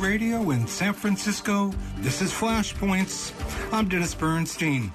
Radio in San Francisco. This is Flashpoints. I'm Dennis Bernstein.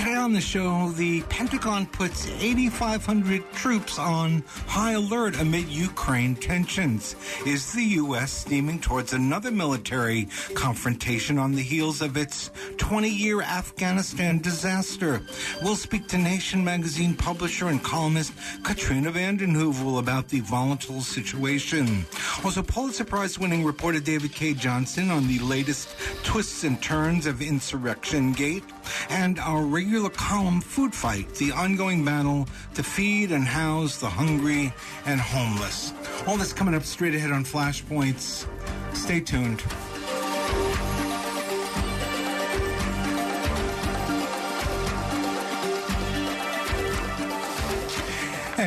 Today on the show, the Pentagon puts 8,500 troops on high alert amid Ukraine tensions. Is the U.S. steaming towards another military confrontation on the heels of its 20 year Afghanistan disaster? We'll speak to Nation magazine publisher and columnist Katrina vanden Heuvel about the volatile situation. Also, Pulitzer Prize winning reporter David Cay Johnston on the latest twists and turns of Insurrection Gate, and our regular column Food Fight, the ongoing battle to feed and house the hungry and homeless. All this coming up straight ahead on Flashpoints. Stay tuned.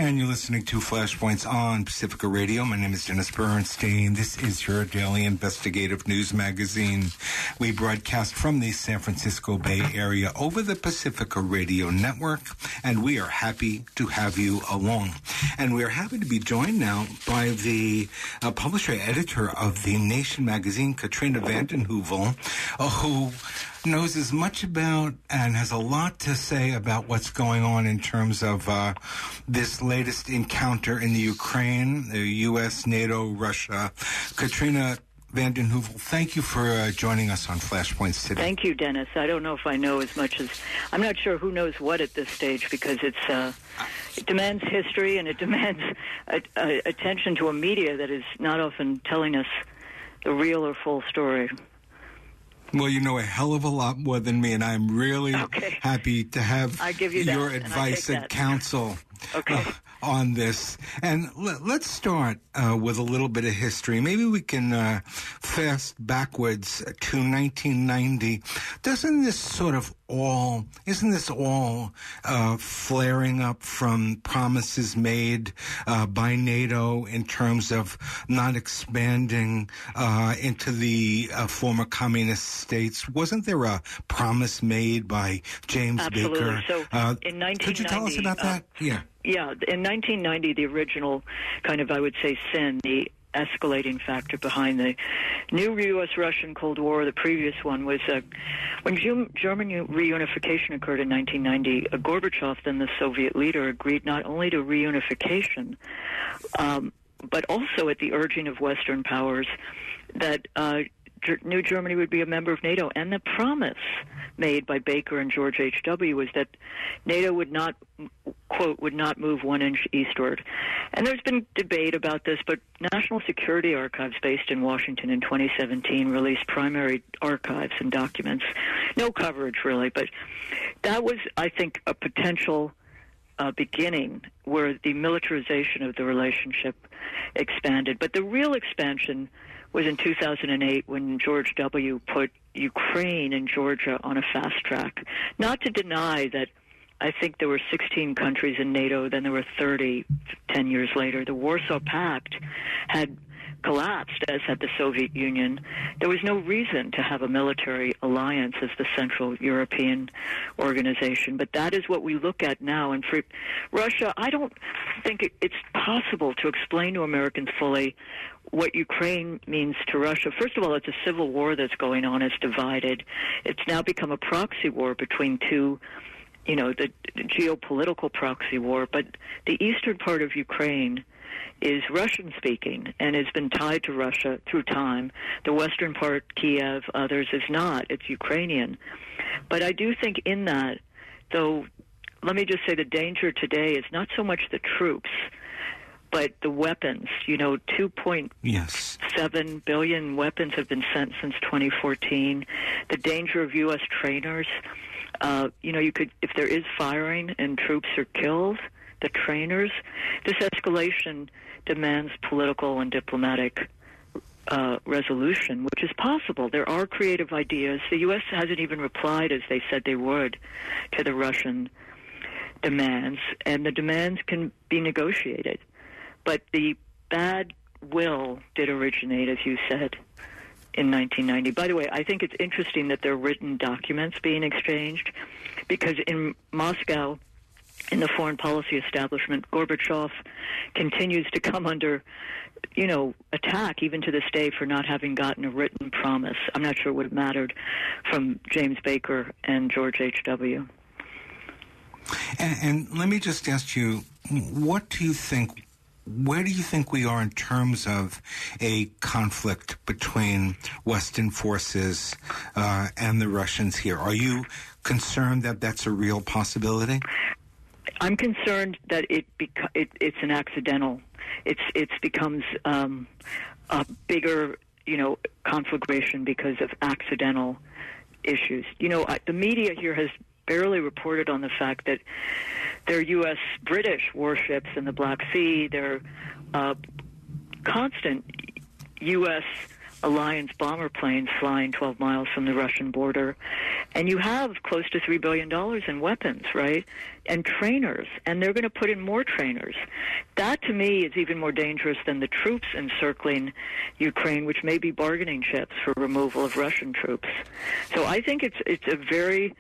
And you're listening to Flashpoints on Pacifica Radio. My name is Dennis Bernstein. This is your daily investigative news magazine. We broadcast from the San Francisco Bay Area over the Pacifica Radio Network, and we are happy to have you along. And we are happy to be joined now by the uh, publisher editor of the Nation magazine, Katrina vanden Heuvel, uh, who knows as much about and has a lot to say about what's going on in terms of uh, this latest encounter in the Ukraine, the U.S., NATO, Russia. Katrina vanden Heuvel, thank you for uh, joining us on Flashpoints today. Thank you, Dennis. I don't know if I know as much as I'm not sure who knows what at this stage because it's uh, it demands history and it demands a, a, attention to a media that is not often telling us the real or full story. Well, you know a hell of a lot more than me, and I'm really okay. happy to have I give you your advice and, and counsel okay. uh, on this. And let, us start uh, with a little bit of history. Maybe we can uh, fast backwards to 1990. Doesn't this sort of all, isn't this all uh, flaring up from promises made uh, by NATO in terms of not expanding uh, into the uh, former communist states? Wasn't there a promise made by James Absolutely. Baker? So uh, in 1990, could you tell us about that? yeah. Yeah, in 1990, the original kind of, I would say, sin, the escalating factor behind the new U.S.-Russian Cold War. The previous one was uh, when German reunification occurred in 1990. Uh, Gorbachev, then the Soviet leader, agreed not only to reunification, um, but also at the urging of Western powers that uh, New Germany would be a member of NATO. And the promise made by Baker and George H.W. was that NATO would not, quote, would not move one inch eastward. And there's been debate about this, but National Security Archives, based in Washington in 2017, released primary archives and documents. No coverage, really, but that was, I think, a potential. Uh, beginning where the militarization of the relationship expanded. But the real expansion was in 2008 when George W. put Ukraine and Georgia on a fast track. Not to deny that I think there were 16 countries in NATO, then there were 30 10 years later. The Warsaw Pact had collapsed, as had the Soviet Union. There was no reason to have a military alliance as the Central European organization, but that is what we look at now. And for Russia, I don't think it's possible to explain to Americans fully what Ukraine means to Russia. First of all, it's a civil war that's going on. It's divided. It's now become a proxy war between two, you know, the, geopolitical proxy war. But the eastern part of Ukraine is Russian speaking and has been tied to Russia through time. The western part, Kiev, others, is not. It's Ukrainian. But I do think in that, though, let me just say the danger today is not so much the troops but the weapons, you know, 2.7 yes. billion weapons have been sent since 2014. The danger of U.S. trainers, uh, you know, you could, if there is firing and troops are killed, the trainers, this escalation demands political and diplomatic uh, resolution, which is possible. There are creative ideas. The U.S. hasn't even replied as they said they would to the Russian demands, and the demands can be negotiated. But the bad will did originate, as you said, in 1990. By the way, I think it's interesting that there are written documents being exchanged because in Moscow, in the foreign policy establishment. Gorbachev continues to come under, you know, attack even to this day for not having gotten a written promise. I'm not sure it would have mattered from James Baker and George H.W. And, and let me just ask you, what do you think where do you think we are in terms of a conflict between Western forces uh, and the Russians here? Are you concerned that that's a real possibility? I'm concerned that it, it it's an accidental. It's it's becomes um, a bigger you know conflagration because of accidental issues. You know, the media here has barely reported on the fact that there are U.S. British warships in the Black Sea. There are uh, constant U.S. alliance bomber planes flying 12 miles from the Russian border. And you have close to $3 billion in weapons, right? And trainers. And they're going to put in more trainers. That, to me, is even more dangerous than the troops encircling Ukraine, which may be bargaining chips for removal of Russian troops. So I think it's, it's a very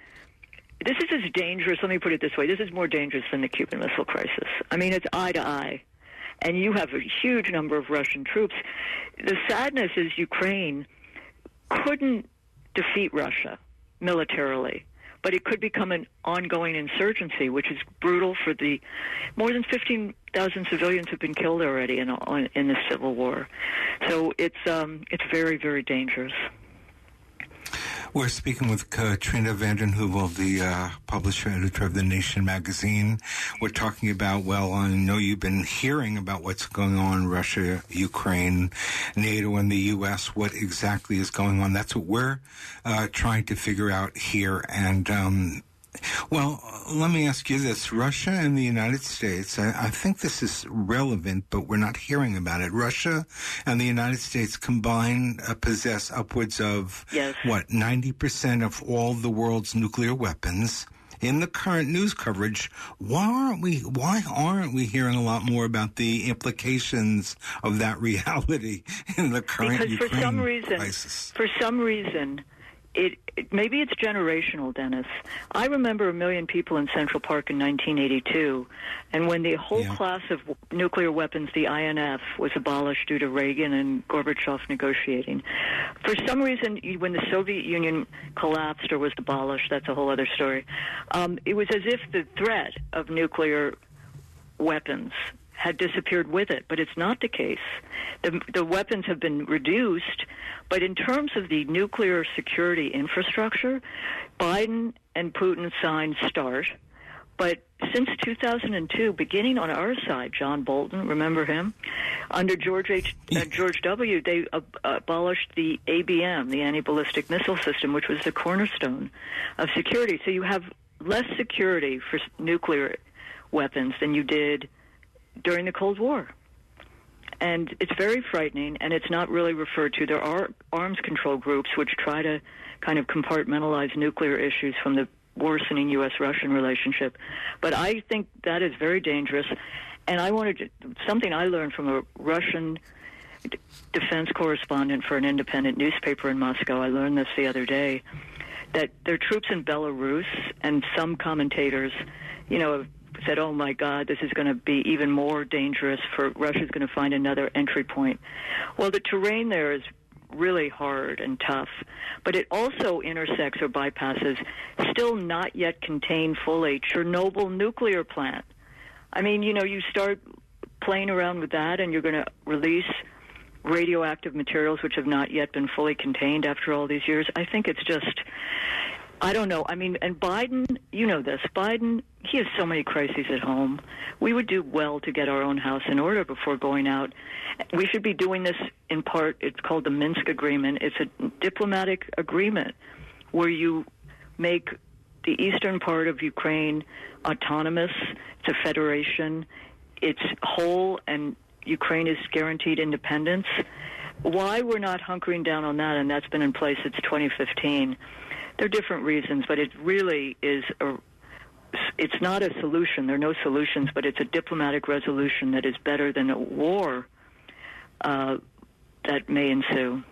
this is as dangerous. Let me put it this way: this is more dangerous than the Cuban Missile Crisis. I mean, it's eye to eye, and you have a huge number of Russian troops. The sadness is Ukraine couldn't defeat Russia militarily, but it could become an ongoing insurgency, which is brutal for the more than 15,000 civilians have been killed already in in the civil war. So it's um, it's very very dangerous. We're speaking with Katrina vanden Heuvel, the uh, publisher editor of The Nation magazine. We're talking about, well, I know you've been hearing about what's going on in Russia, Ukraine, NATO, and the U.S. What exactly is going on? That's what we're uh, trying to figure out here. And um, well, let me ask you this. Russia and the United States, I, I, think this is relevant, but we're not hearing about it. Russia and the United States combined uh, possess upwards of, yes. what, 90% of all the world's nuclear weapons. In the current news coverage, why aren't we why aren't we hearing a lot more about the implications of that reality in the current because Ukraine for some reason, crisis? For some reason, it, it, maybe it's generational, Dennis. I remember a million people in Central Park in 1982, and when the whole yeah. class of nuclear weapons, the INF, was abolished due to Reagan and Gorbachev negotiating. For some reason, when the Soviet Union collapsed or was abolished, that's a whole other story. Um, it was as if the threat of nuclear weapons had disappeared with it, but it's not the case. The, the weapons have been reduced, but in terms of the nuclear security infrastructure, Biden and Putin signed START. But since 2002, beginning on our side, John Bolton, remember him? Under George H. Uh, George W., they uh, abolished the ABM, the anti-ballistic missile system, which was the cornerstone of security. So you have less security for nuclear weapons than you did during the Cold War. And it's very frightening, and it's not really referred to. There are arms control groups which try to kind of compartmentalize nuclear issues from the worsening U.S. Russian relationship. But I think that is very dangerous. And I wanted to, something I learned from a Russian defense correspondent for an independent newspaper in Moscow. I learned this the other day that their troops in Belarus, and some commentators, you know, said, "Oh my God, this is going to be even more dangerous. For Russia's going to find another entry point." Well, the terrain there is really hard and tough, but it also intersects or bypasses still not yet contained fully Chernobyl nuclear plant. I mean, you know, you start playing around with that, and you're going to release radioactive materials which have not yet been fully contained after all these years. I think it's just I don't know. I mean, and Biden, you know this. Biden, he has so many crises at home. We would do well to get our own house in order before going out. We should be doing this in part. It's called the Minsk Agreement. It's a diplomatic agreement where you make the eastern part of Ukraine autonomous. It's a federation. It's whole, and Ukraine is guaranteed independence. Why we're not hunkering down on that, and that's been in place since 2015 there are different reasons, but it really is a it's not a solution. There are no solutions, but it's a diplomatic resolution that is better than a war uh, that may ensue.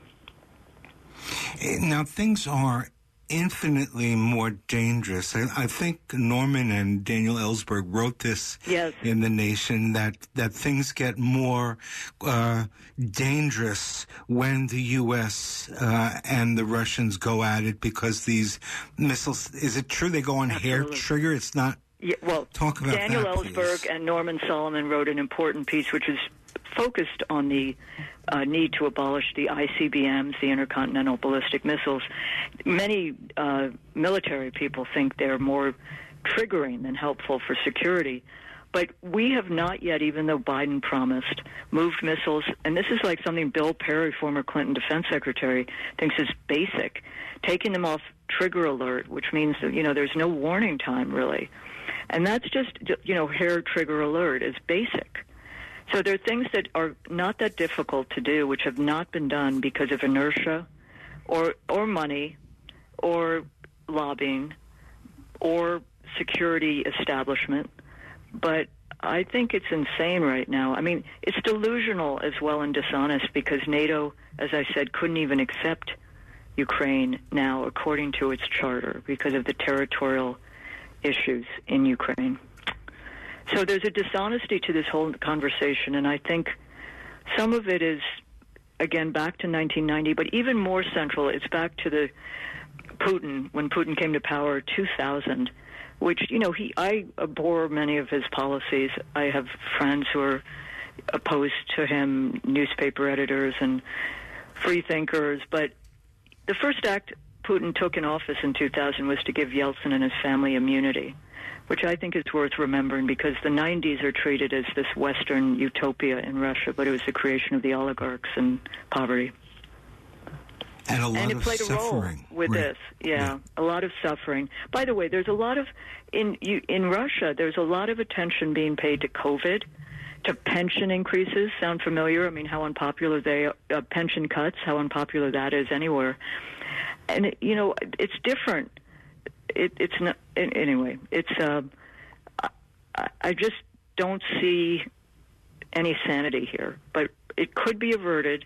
Now, things are infinitely more dangerous. I, I, think Norman and Daniel Ellsberg wrote this yes. in the Nation that that things get more uh, dangerous when the U.S. Uh, and the Russians go at it because these missiles. Is it true they go on Absolutely. hair trigger? It's not. Yeah, well, talk about Daniel that, Ellsberg please. and Norman Solomon wrote an important piece, which is focused on the uh, need to abolish the ICBMs, the intercontinental ballistic missiles. Many uh, military people think they're more triggering than helpful for security. But we have not yet, even though Biden promised, moved missiles, and this is like something Bill Perry, former Clinton defense secretary, thinks is basic, taking them off trigger alert, which means that, you know, there's no warning time really. And that's just, you know, hair trigger alert is basic. So there are things that are not that difficult to do, which have not been done because of inertia, or or money, or lobbying, or security establishment. But I think it's insane right now. I mean, it's delusional as well and dishonest because NATO, as I said, couldn't even accept Ukraine now according to its charter because of the territorial issues in Ukraine. So there's a dishonesty to this whole conversation, and I think some of it is, again, back to 1990, but even more central, it's back to the Putin, when Putin came to power 2000, which, you know, he, I abhor many of his policies. I have friends who are opposed to him, newspaper editors and free thinkers, but the first act Putin took in office in 2000 was to give Yeltsin and his family immunity which I think is worth remembering because the 90s are treated as this Western utopia in Russia, but it was the creation of the oligarchs and poverty. And a lot and it of played suffering. a role with right. this. Yeah, yeah, a lot of suffering. By the way, there's a lot of in you, in Russia. There's a lot of attention being paid to COVID, to pension increases. Sound familiar? I mean, how unpopular they are, uh, pension cuts, how unpopular that is anywhere. And you know, it's different it, it's not anyway. It's uh, I, I just don't see any sanity here, but it could be averted,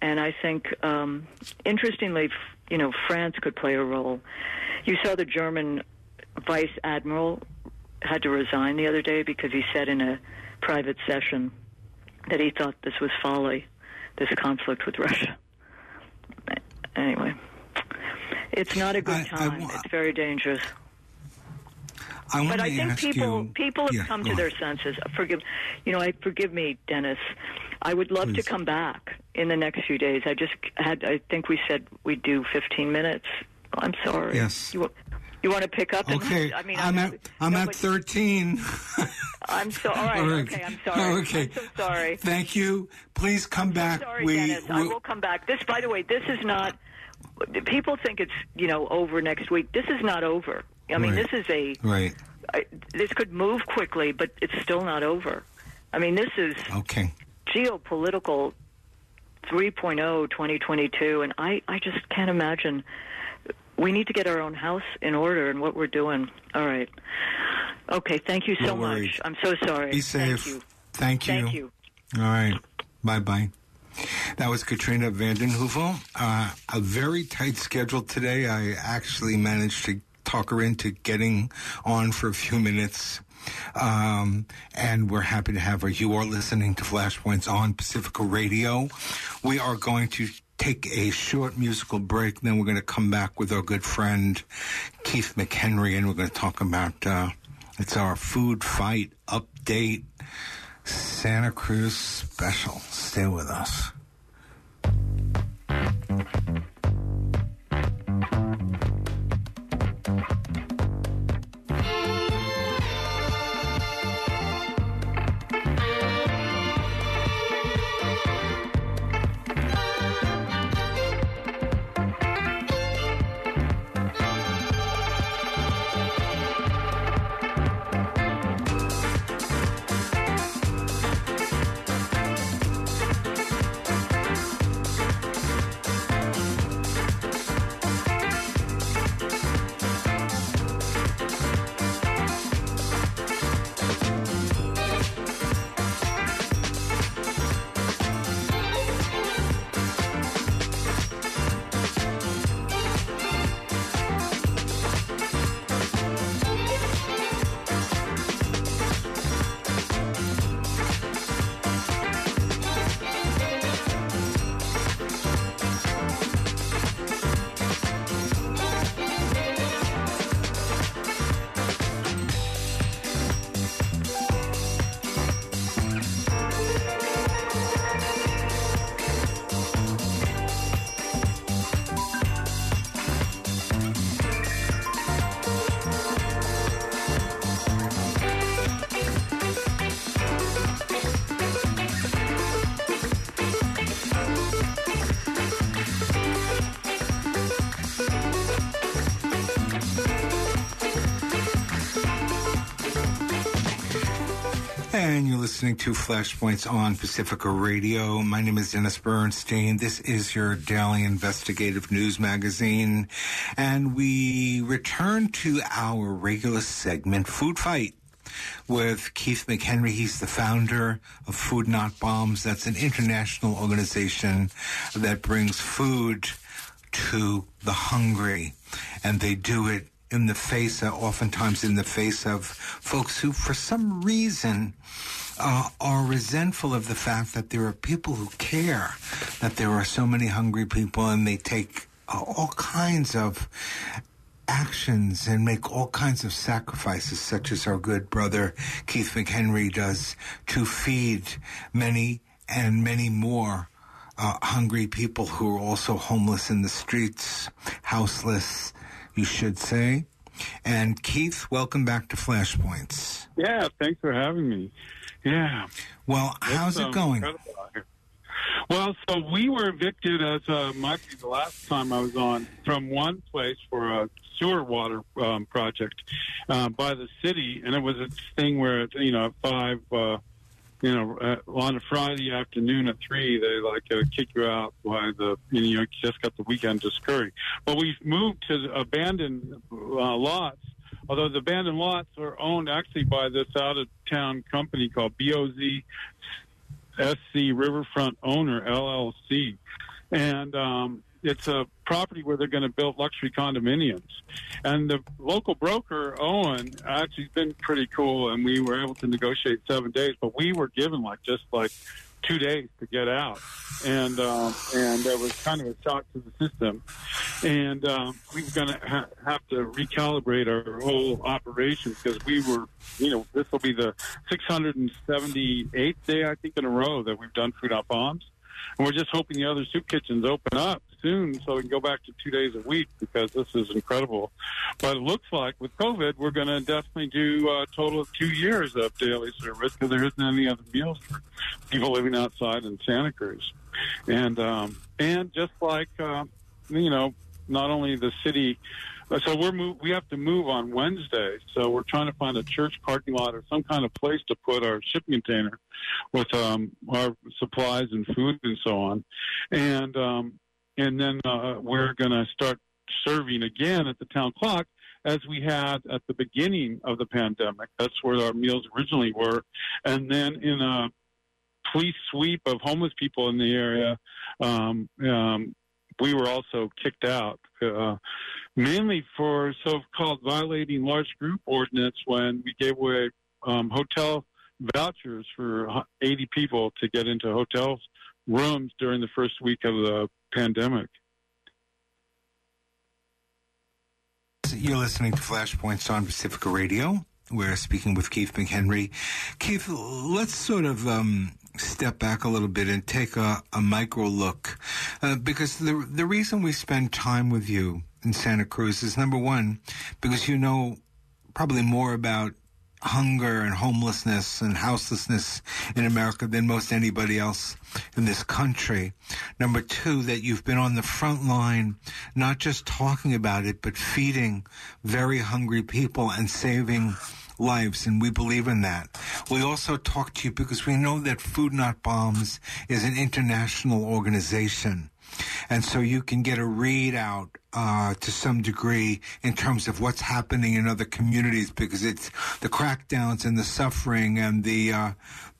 and I think um, interestingly, you know, France could play a role. You saw the German vice admiral had to resign the other day because he said in a private session that he thought this was folly, this conflict with Russia. Anyway. It's not a good I, time. I, it's very dangerous. I but I think people you, people have yeah, come to their senses. Forgive, you know, I forgive me, Dennis. I would love Please. to come back in the next few days. I just had. I think we said we'd do 15 minutes. I'm sorry. Yes. You, you want to pick up? Okay. I mean, I'm, I'm, at I'm at 13. I'm so all right. All right. Okay, I'm sorry. Okay. I'm so sorry. Thank you. Please come back. Sorry, we, Dennis. I we- will come back. This, by the way, this is not. People think it's you know over next week. This is not over. I mean, Right. this is a. right. I, this could move quickly, but it's still not over. I mean, this is Okay. geopolitical 3.0 2022, and I, I just can't imagine. We need to get our own house in order and what we're doing. All right. Okay, thank you so much. I'm so sorry. Be safe. Thank you. Thank you. Thank you. All right. Bye bye. That was Katrina Vanden Heuvel. Uh, a very tight schedule today. I actually managed to talk her into getting on for a few minutes. Um, and we're happy to have her. You are listening to Flashpoints on Pacifica Radio. We are going to take a short musical break. Then we're going to come back with our good friend Keith McHenry, and we're going to talk about uh, it's our food fight update. Santa Cruz special. Stay with us. Listening to Flashpoints on Pacifica Radio. My name is Dennis Bernstein. This is your daily investigative news magazine. And we return to our regular segment, Food Fight with Keith McHenry. He's the founder of Food Not Bombs. That's an international organization that brings food to the hungry. And they do it in the face, of, oftentimes in the face of folks who, for some reason, uh, are resentful of the fact that there are people who care that there are so many hungry people and they take uh, all kinds of actions and make all kinds of sacrifices, such as our good brother Keith McHenry does, to feed many and many more uh, hungry people who are also homeless in the streets, houseless, you should say. And Keith, welcome back to Flashpoints. Yeah, thanks for having me. Yeah. Well, how's it um, going? Well, so we were evicted, as uh, might be the last time I was on, from one place for a sewer water um, project uh, by the city, and it was a thing where you know five. Uh, you know, uh, on a Friday afternoon at three, they like uh, kick you out by the, you know, you just got the weekend to scurry. But we've moved to abandoned uh, lots, although the abandoned lots are owned actually by this out of town company called BOZ SC Riverfront Owner LLC. And, um, it's a property where they're going to build luxury condominiums. And the local broker, Owen, actually has been pretty cool, and we were able to negotiate seven days, but we were given like just like two days to get out. And, um, and it was kind of a shock to the system. And, um, we were going to ha- have to recalibrate our whole operation because we were, you know, this will be the 678th day, I think, in a row that we've done food not bombs. And we're just hoping the other soup kitchens open up soon so we can go back to two days a week because this is incredible. But it looks like with COVID, we're going to definitely do a total of two years of daily service because there isn't any other meals for people living outside in Santa Cruz. And, um, and just like, uh, you know, not only the city so we're move, we have to move on Wednesday. So we're trying to find a church parking lot or some kind of place to put our shipping container with um, our supplies and food and so on. And um, and then uh, we're going to start serving again at the town clock as we had at the beginning of the pandemic. That's where our meals originally were. And then in a police sweep of homeless people in the area, um, um, we were also kicked out, uh, mainly for so-called violating large group ordinance when we gave away um, hotel vouchers for 80 people to get into hotels rooms during the first week of the pandemic. You're listening to Flashpoints on Pacifica Radio. We're speaking with Keith McHenry. Keith, let's sort of um, step back a little bit and take a, a micro look, uh, because the the reason we spend time with you in Santa Cruz is number one, because you know probably more about hunger and homelessness and houselessness in America than most anybody else in this country. Number two, that you've been on the front line, not just talking about it, but feeding very hungry people and saving lives, and we believe in that. We also talk to you because we know that Food Not Bombs is an international organization. And so you can get a readout uh, to some degree in terms of what's happening in other communities because it's the crackdowns and the suffering and the uh,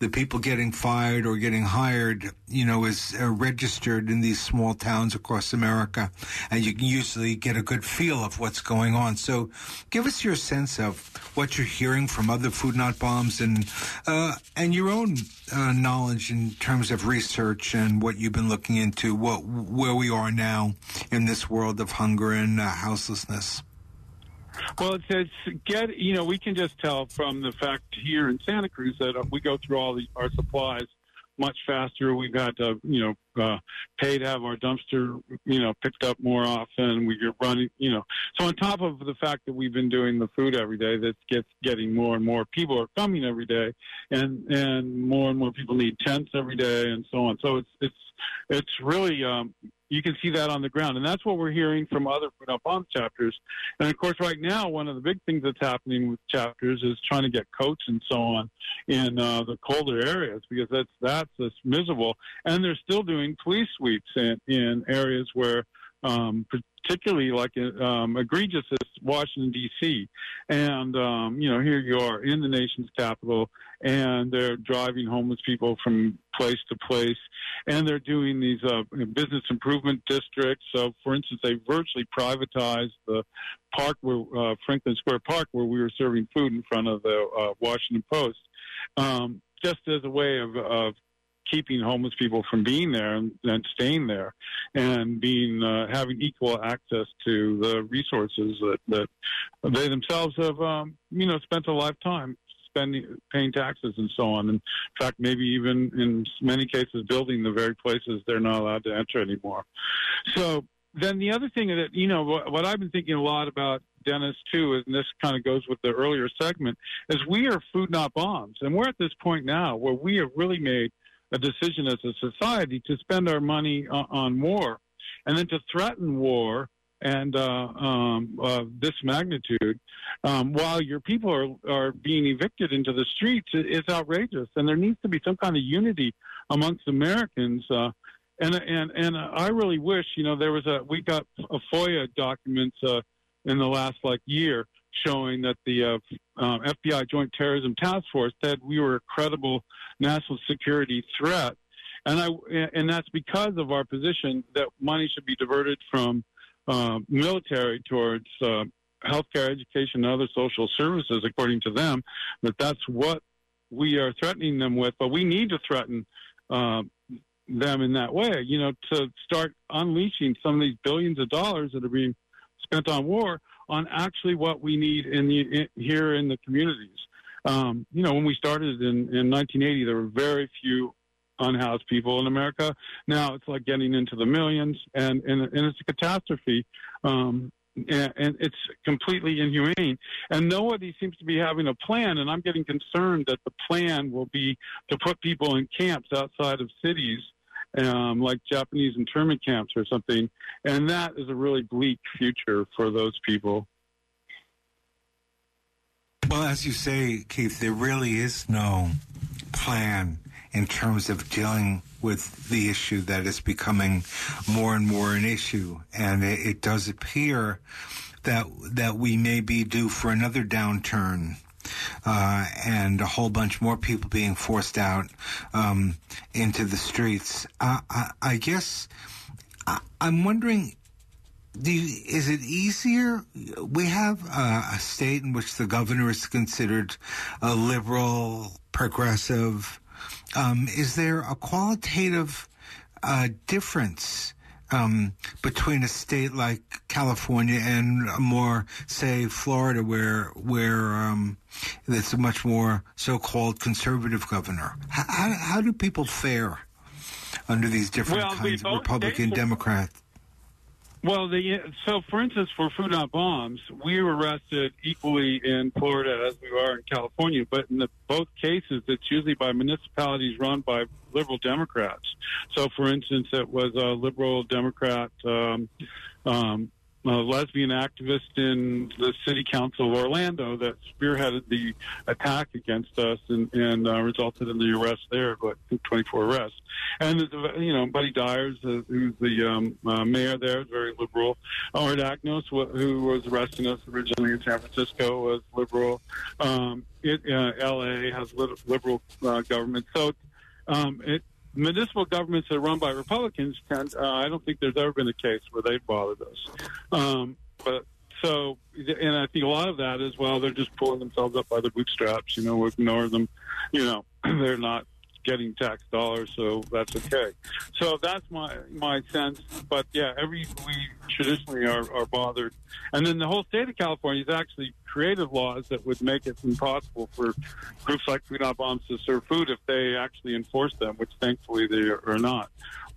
the people getting fired or getting hired, you know, is uh, registered in these small towns across America, and you can usually get a good feel of what's going on. So, give us your sense of what you're hearing from other food not bombs and uh, and your own uh, knowledge in terms of research and what you've been looking into, what where we are now in this world of hunger and uh, houselessness? Well, it's, it's get you know we can just tell from the fact here in Santa Cruz that uh, we go through all the, our supplies much faster. We've got to you know uh, pay to have our dumpster you know picked up more often. We are running you know so on top of the fact that we've been doing the food every day, that gets getting more and more people are coming every day, and and more and more people need tents every day and so on. So it's it's it's really um, you can see that on the ground. And that's what we're hearing from other Not Bombs chapters. And of course, right now, one of the big things that's happening with chapters is trying to get coats and so on in uh, the colder areas because that's that's just miserable. And they're still doing police sweeps in, in areas where um, particularly like um, egregious as Washington D.C. And um, you know, here you are in the nation's capital, and they're driving homeless people from place to place, and they're doing these uh, business improvement districts. So, for instance, they virtually privatized the park where uh, Franklin Square Park, where we were serving food in front of the uh, Washington Post, um, just as a way of, of keeping homeless people from being there and, and staying there and being uh, having equal access to the resources that, that they themselves have um, you know spent a lifetime spending paying taxes and so on. And in fact, maybe even in many cases building the very places they're not allowed to enter anymore. So then the other thing that you know what, I've been thinking a lot about Dennis too, and this kind of goes with the earlier segment, is we are food not bombs, and we're at this point now where we have really made a decision as a society to spend our money on, on war and then to threaten war and uh, um, uh, this magnitude um, while your people are, are being evicted into the streets is outrageous. And there needs to be some kind of unity amongst Americans. Uh, and, and, and I really wish, you know, there was a, we got a FOIA documents uh, in the last like year showing that the uh, um, FBI Joint Terrorism Task Force said we were a credible national security threat, and I and that's because of our position that money should be diverted from uh, military towards uh, healthcare, education, and other social services, according to them. That that's what we are threatening them with, but we need to threaten. Uh, them in that way, you know, to start unleashing some of these billions of dollars that are being spent on war on actually what we need in the in, here in the communities. Um, you know, when we started in, in 1980, there were very few unhoused people in America. Now it's like getting into the millions, and and, and it's a catastrophe. Um, and, and it's completely inhumane. And nobody seems to be having a plan. And I'm getting concerned that the plan will be to put people in camps outside of cities um, like Japanese internment camps or something. And that is a really bleak future for those people. Well, as you say, Keith, there really is no plan in terms of dealing with the issue that is becoming more and more an issue. And it, it does appear that that we may be due for another downturn uh, and a whole bunch more people being forced out um, into the streets. Uh, I, I, guess I, am wondering. You, is it easier? We have uh, a state in which the governor is considered a liberal, progressive. Um, is there a qualitative uh, difference um, between a state like California and more, say, Florida, where where um, it's a much more so-called conservative governor. How, how do people fare under these different well, kinds of Republican Democrats? Well, the, so for instance, for Food Not Bombs, we were arrested equally in Florida as we are in California, but in the, both cases, it's usually by municipalities run by liberal Democrats. So, for instance, it was a liberal Democrat um, um, a lesbian activist in the city council of Orlando that spearheaded the attack against us and, and uh, resulted in the arrest there, but 24 arrests. And you know, Buddy Dyers, uh, who's the um, uh, mayor there, very liberal. Art Agnos, who was arresting us originally in San Francisco, was liberal. Um, it, uh, L.A. has liberal uh, government, so um, it, municipal governments that are run by Republicans tend. Uh, I don't think there's ever been a case where they've bothered us. Um, but so, and I think a lot of that is well, they're just pulling themselves up by the bootstraps. You know, ignore them. You know, they're not getting tax dollars, so that's okay. So that's my my sense. But yeah, every we traditionally are, are bothered, and then the whole state of California has actually created laws that would make it impossible for groups like Food Not Bombs to serve food if they actually enforce them, which thankfully they are not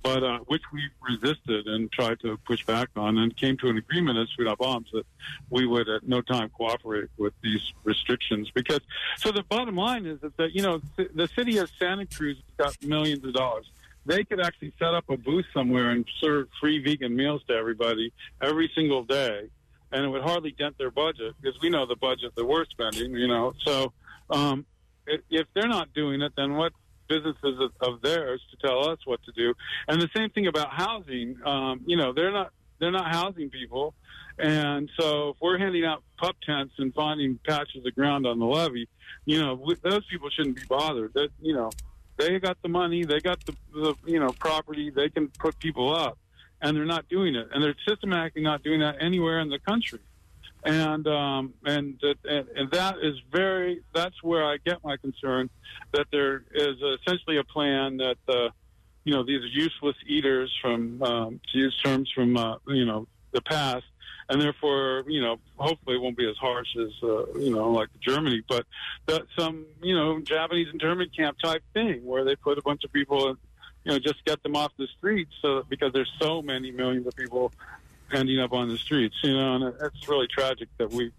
but uh, which we resisted and tried to push back on, and came to an agreement Food Not Bombs that we would at no time cooperate with these restrictions. Because so the bottom line is that, you know the city of Santa Cruz got millions of dollars. they could actually set up a booth somewhere and serve free vegan meals to everybody every single day, and it would hardly dent their budget because we know the budget that we're spending. You know, so um, if they're not doing it, then what businesses of theirs to tell us what to do? And the same thing about housing. Um, you know, they're not they're not housing people. And so if we're handing out pup tents and finding patches of ground on the levee, you know, those people shouldn't be bothered. That, you know, they got the money, they got the, the you know property, they can put people up, and they're not doing it, and they're systematically not doing that anywhere in the country, and um, and, and and that is very that's where I get my concern that there is essentially a plan that uh, you know these useless eaters from um, to use terms from uh, you know the past and therefore, you know, hopefully it won't be as harsh as, uh, you know, like Germany, but that some, you know, Japanese internment camp type thing where they put a bunch of people, you know, just get them off the streets so because there's so many millions of people ending up on the streets, you know, and it's really tragic that we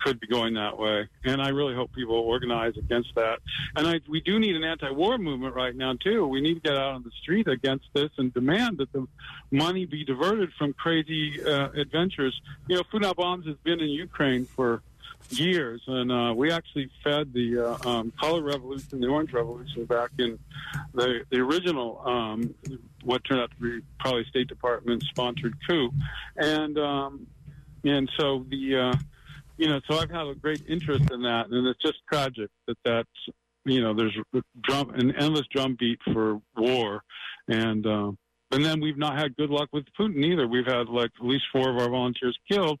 could be going that way. And I really hope people organize against that. And I, we do need an anti-war movement right now too. We need to get out on the street against this and demand that the money be diverted from crazy uh, adventures. You know, Not Bombs has been in Ukraine for years, and uh, we actually fed the uh, um, color revolution, the orange revolution, back in the the original um, what turned out to be probably State Department sponsored coup, and um, and so the uh, you know, so I've had a great interest in that, and it's just tragic that that's you know there's drum an endless drumbeat for war, and uh, and then we've not had good luck with Putin either. We've had like at least four of our volunteers killed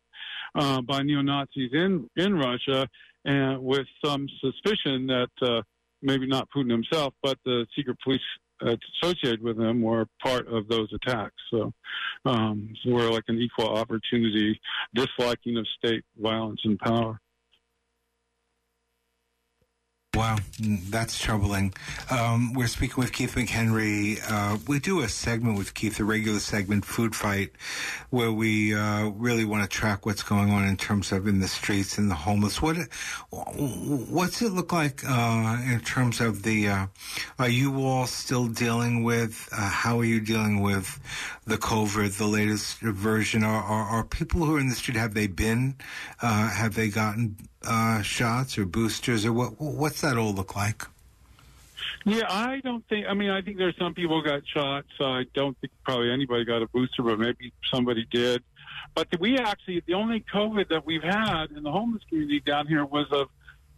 uh, by neo Nazis in in Russia, and with some suspicion that uh, maybe not Putin himself, but the secret police associated with him were part of those attacks. So, um, so we're like an equal opportunity disliking of state violence and power. Wow, that's troubling. Um, we're speaking with Keith McHenry. Uh, we do a segment with Keith, a regular segment, Food Fight, where we uh, really want to track what's going on in terms of in the streets and the homeless. What what's it look like uh, in terms of the? Uh, are you all still dealing with? Uh, how are you dealing with the COVID, the latest version? Are, are, are people who are in the street have they been? Uh, have they gotten? Uh, shots or boosters, or what? What's that all look like? Yeah, I don't think. I mean, I think there's some people got shots. I don't think probably anybody got a booster, but maybe somebody did. But we actually, the only COVID that we've had in the homeless community down here was of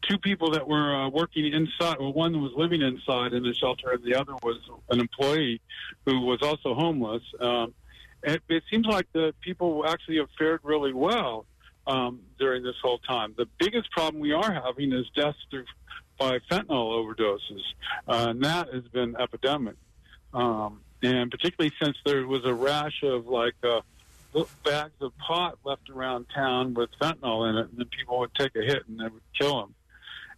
two people that were uh, working inside. Well, one was living inside in the shelter, and the other was an employee who was also homeless. Um, it, it seems like the people actually have fared really well um, during this whole time. The biggest problem we are having is deaths through, by fentanyl overdoses, uh, and that has been epidemic. Um, and particularly since there was a rash of like uh, bags of pot left around town with fentanyl in it, and then people would take a hit and they would kill them.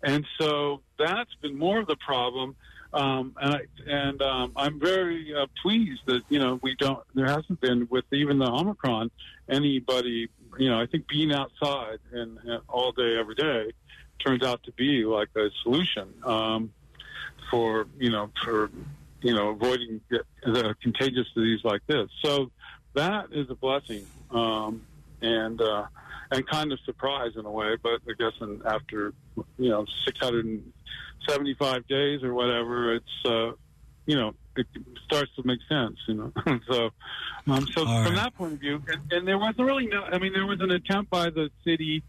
And so that's been more of the problem. Um, and I, and um, I'm very uh, pleased that you know we don't. There hasn't been with even the Omicron anybody you know, I think being outside and, and all day, every day turns out to be like a solution um, for, you know, for, you know, avoiding the the contagious disease like this. So that is a blessing. Um, and, uh, and kind of surprise in a way, but I guess in, after, you know, 675 days or whatever, it's, uh, you know, it starts to make sense, you know. so, um, so All from right. that point of view, and, and there wasn't really no. I mean, there was an attempt by the city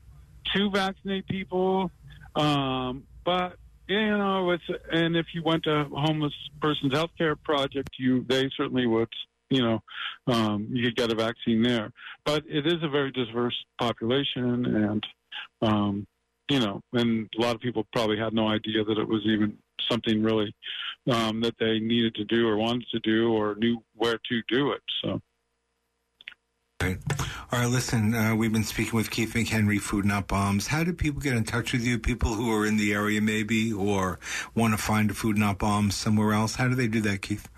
to vaccinate people, um, but you know, it's and if you went to homeless person's health care project, you they certainly would. You know, um, you could get a vaccine there, but it is a very diverse population, and um, you know, and a lot of people probably had no idea that it was even something really um, that they needed to do or wanted to do or knew where to do it. So. Right. All right, listen, uh, we've been speaking with Keith McHenry, Food Not Bombs. How do people get in touch with you? People who are in the area maybe or want to find a Food Not Bombs somewhere else. How do they do that, Keith?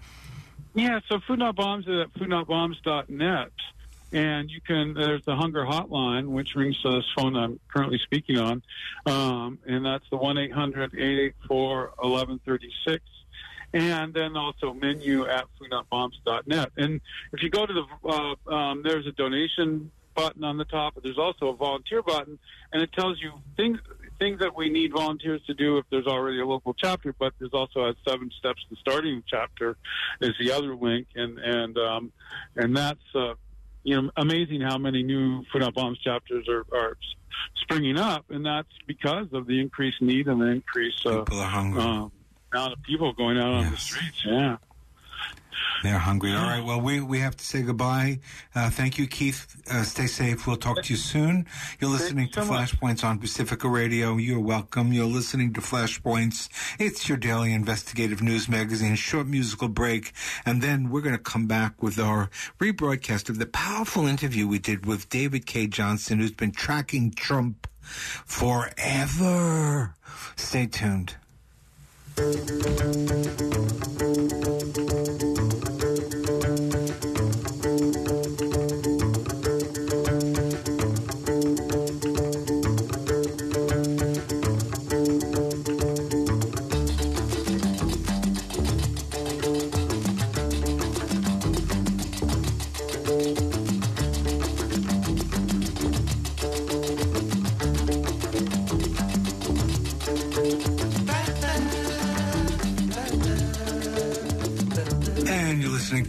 Yeah, so Food Not Bombs is at foodnotbombs.net. And you can, there's the hunger hotline, which rings to this phone I'm currently speaking on. Um, and that's the 1 800 884 1136 and then also menu at foodnotbombs.net. And if you go to the, uh, um, there's a donation button on the top, but there's also a volunteer button, and it tells you things things that we need volunteers to do if there's already a local chapter. But there's also a seven steps to starting a chapter is the other link, and and um, and that's uh, you know amazing how many new Food Not Bombs chapters are, are springing up, and that's because of the increased need and the increased uh, People are hungry. um, amount of people going out on the streets. Yeah. They're hungry. All right. Well, we, we have to say goodbye. Uh, thank you, Keith. Uh, stay safe. We'll talk to you soon. You're listening to so much. Flashpoints on Pacifica Radio. You're welcome. You're listening to Flashpoints. It's your daily investigative news magazine. Short musical break. And then we're going to come back with our rebroadcast of the powerful interview we did with David Cay Johnston, who's been tracking Trump forever. Stay tuned. フフフ。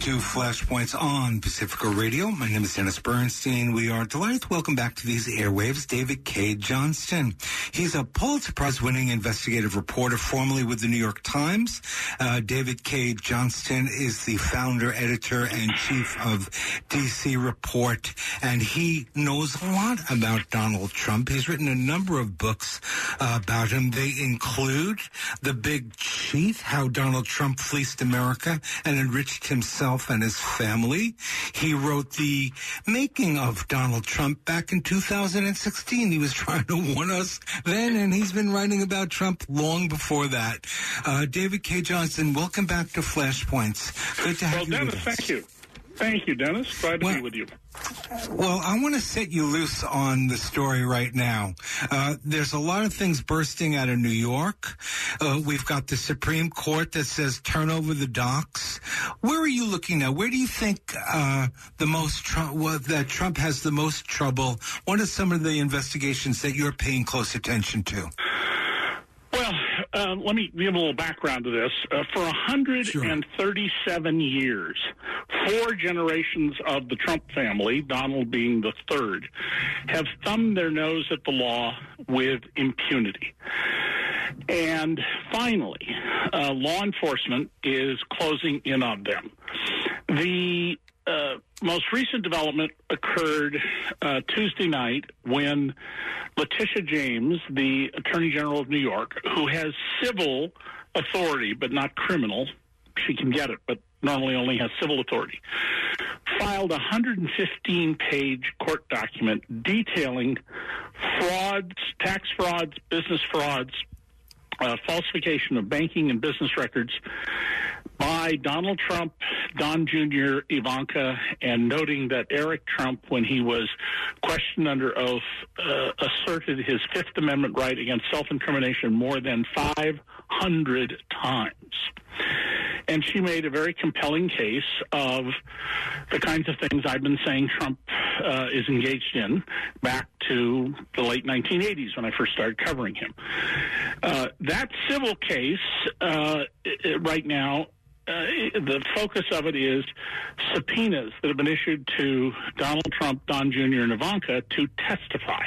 To Flashpoints on Pacifica Radio. My name is Dennis Bernstein. We are delighted to welcome back to these airwaves David Cay Johnston. He's a Pulitzer Prize winning investigative reporter, formerly with the New York Times. Uh, David Cay Johnston is the founder, editor, and chief of DC Report, and he knows a lot about Donald Trump. He's written a number of books uh, about him. They include The Big Cheat, How Donald Trump Fleeced America and Enriched Himself and His Family. He wrote The Making of Donald Trump back in 2016. He was trying to warn us then, and he's been writing about Trump long before that. Uh, David Cay Johnston, welcome back to Flashpoints. Good to have Well, you Dennis, with us. thank you. Thank you, Dennis. Glad to Well- be with you. Well, I want to set you loose on the story right now. Uh, there's a lot of things bursting out of New York. Uh, we've got the Supreme Court that says turn over the docks. Where are you looking now? Where do you think uh, the most tr- well, that Trump has the most trouble? What are some of the investigations that you're paying close attention to? Um, let me give a little background to this. Uh, for 137 years, four generations of the Trump family, Donald being the third, have thumbed their nose at the law with impunity. And finally, uh, law enforcement is closing in on them. The uh, most recent development occurred uh, Tuesday night when Letitia James, the Attorney General of New York, who has civil authority but not criminal, she can get it, but normally only has civil authority, filed a 115 page court document detailing frauds, tax frauds, business frauds, uh, falsification of banking and business records by Donald Trump, Don Jr., Ivanka, and noting that Eric Trump, when he was questioned under oath, uh, asserted his Fifth Amendment right against self incrimination more than 500 times. And she made a very compelling case of the kinds of things I've been saying Trump uh, is engaged in back to the late 1980s when I first started covering him. Uh, that civil case uh, right now uh, the focus of it is subpoenas that have been issued to Donald Trump, Don Jr., and Ivanka to testify.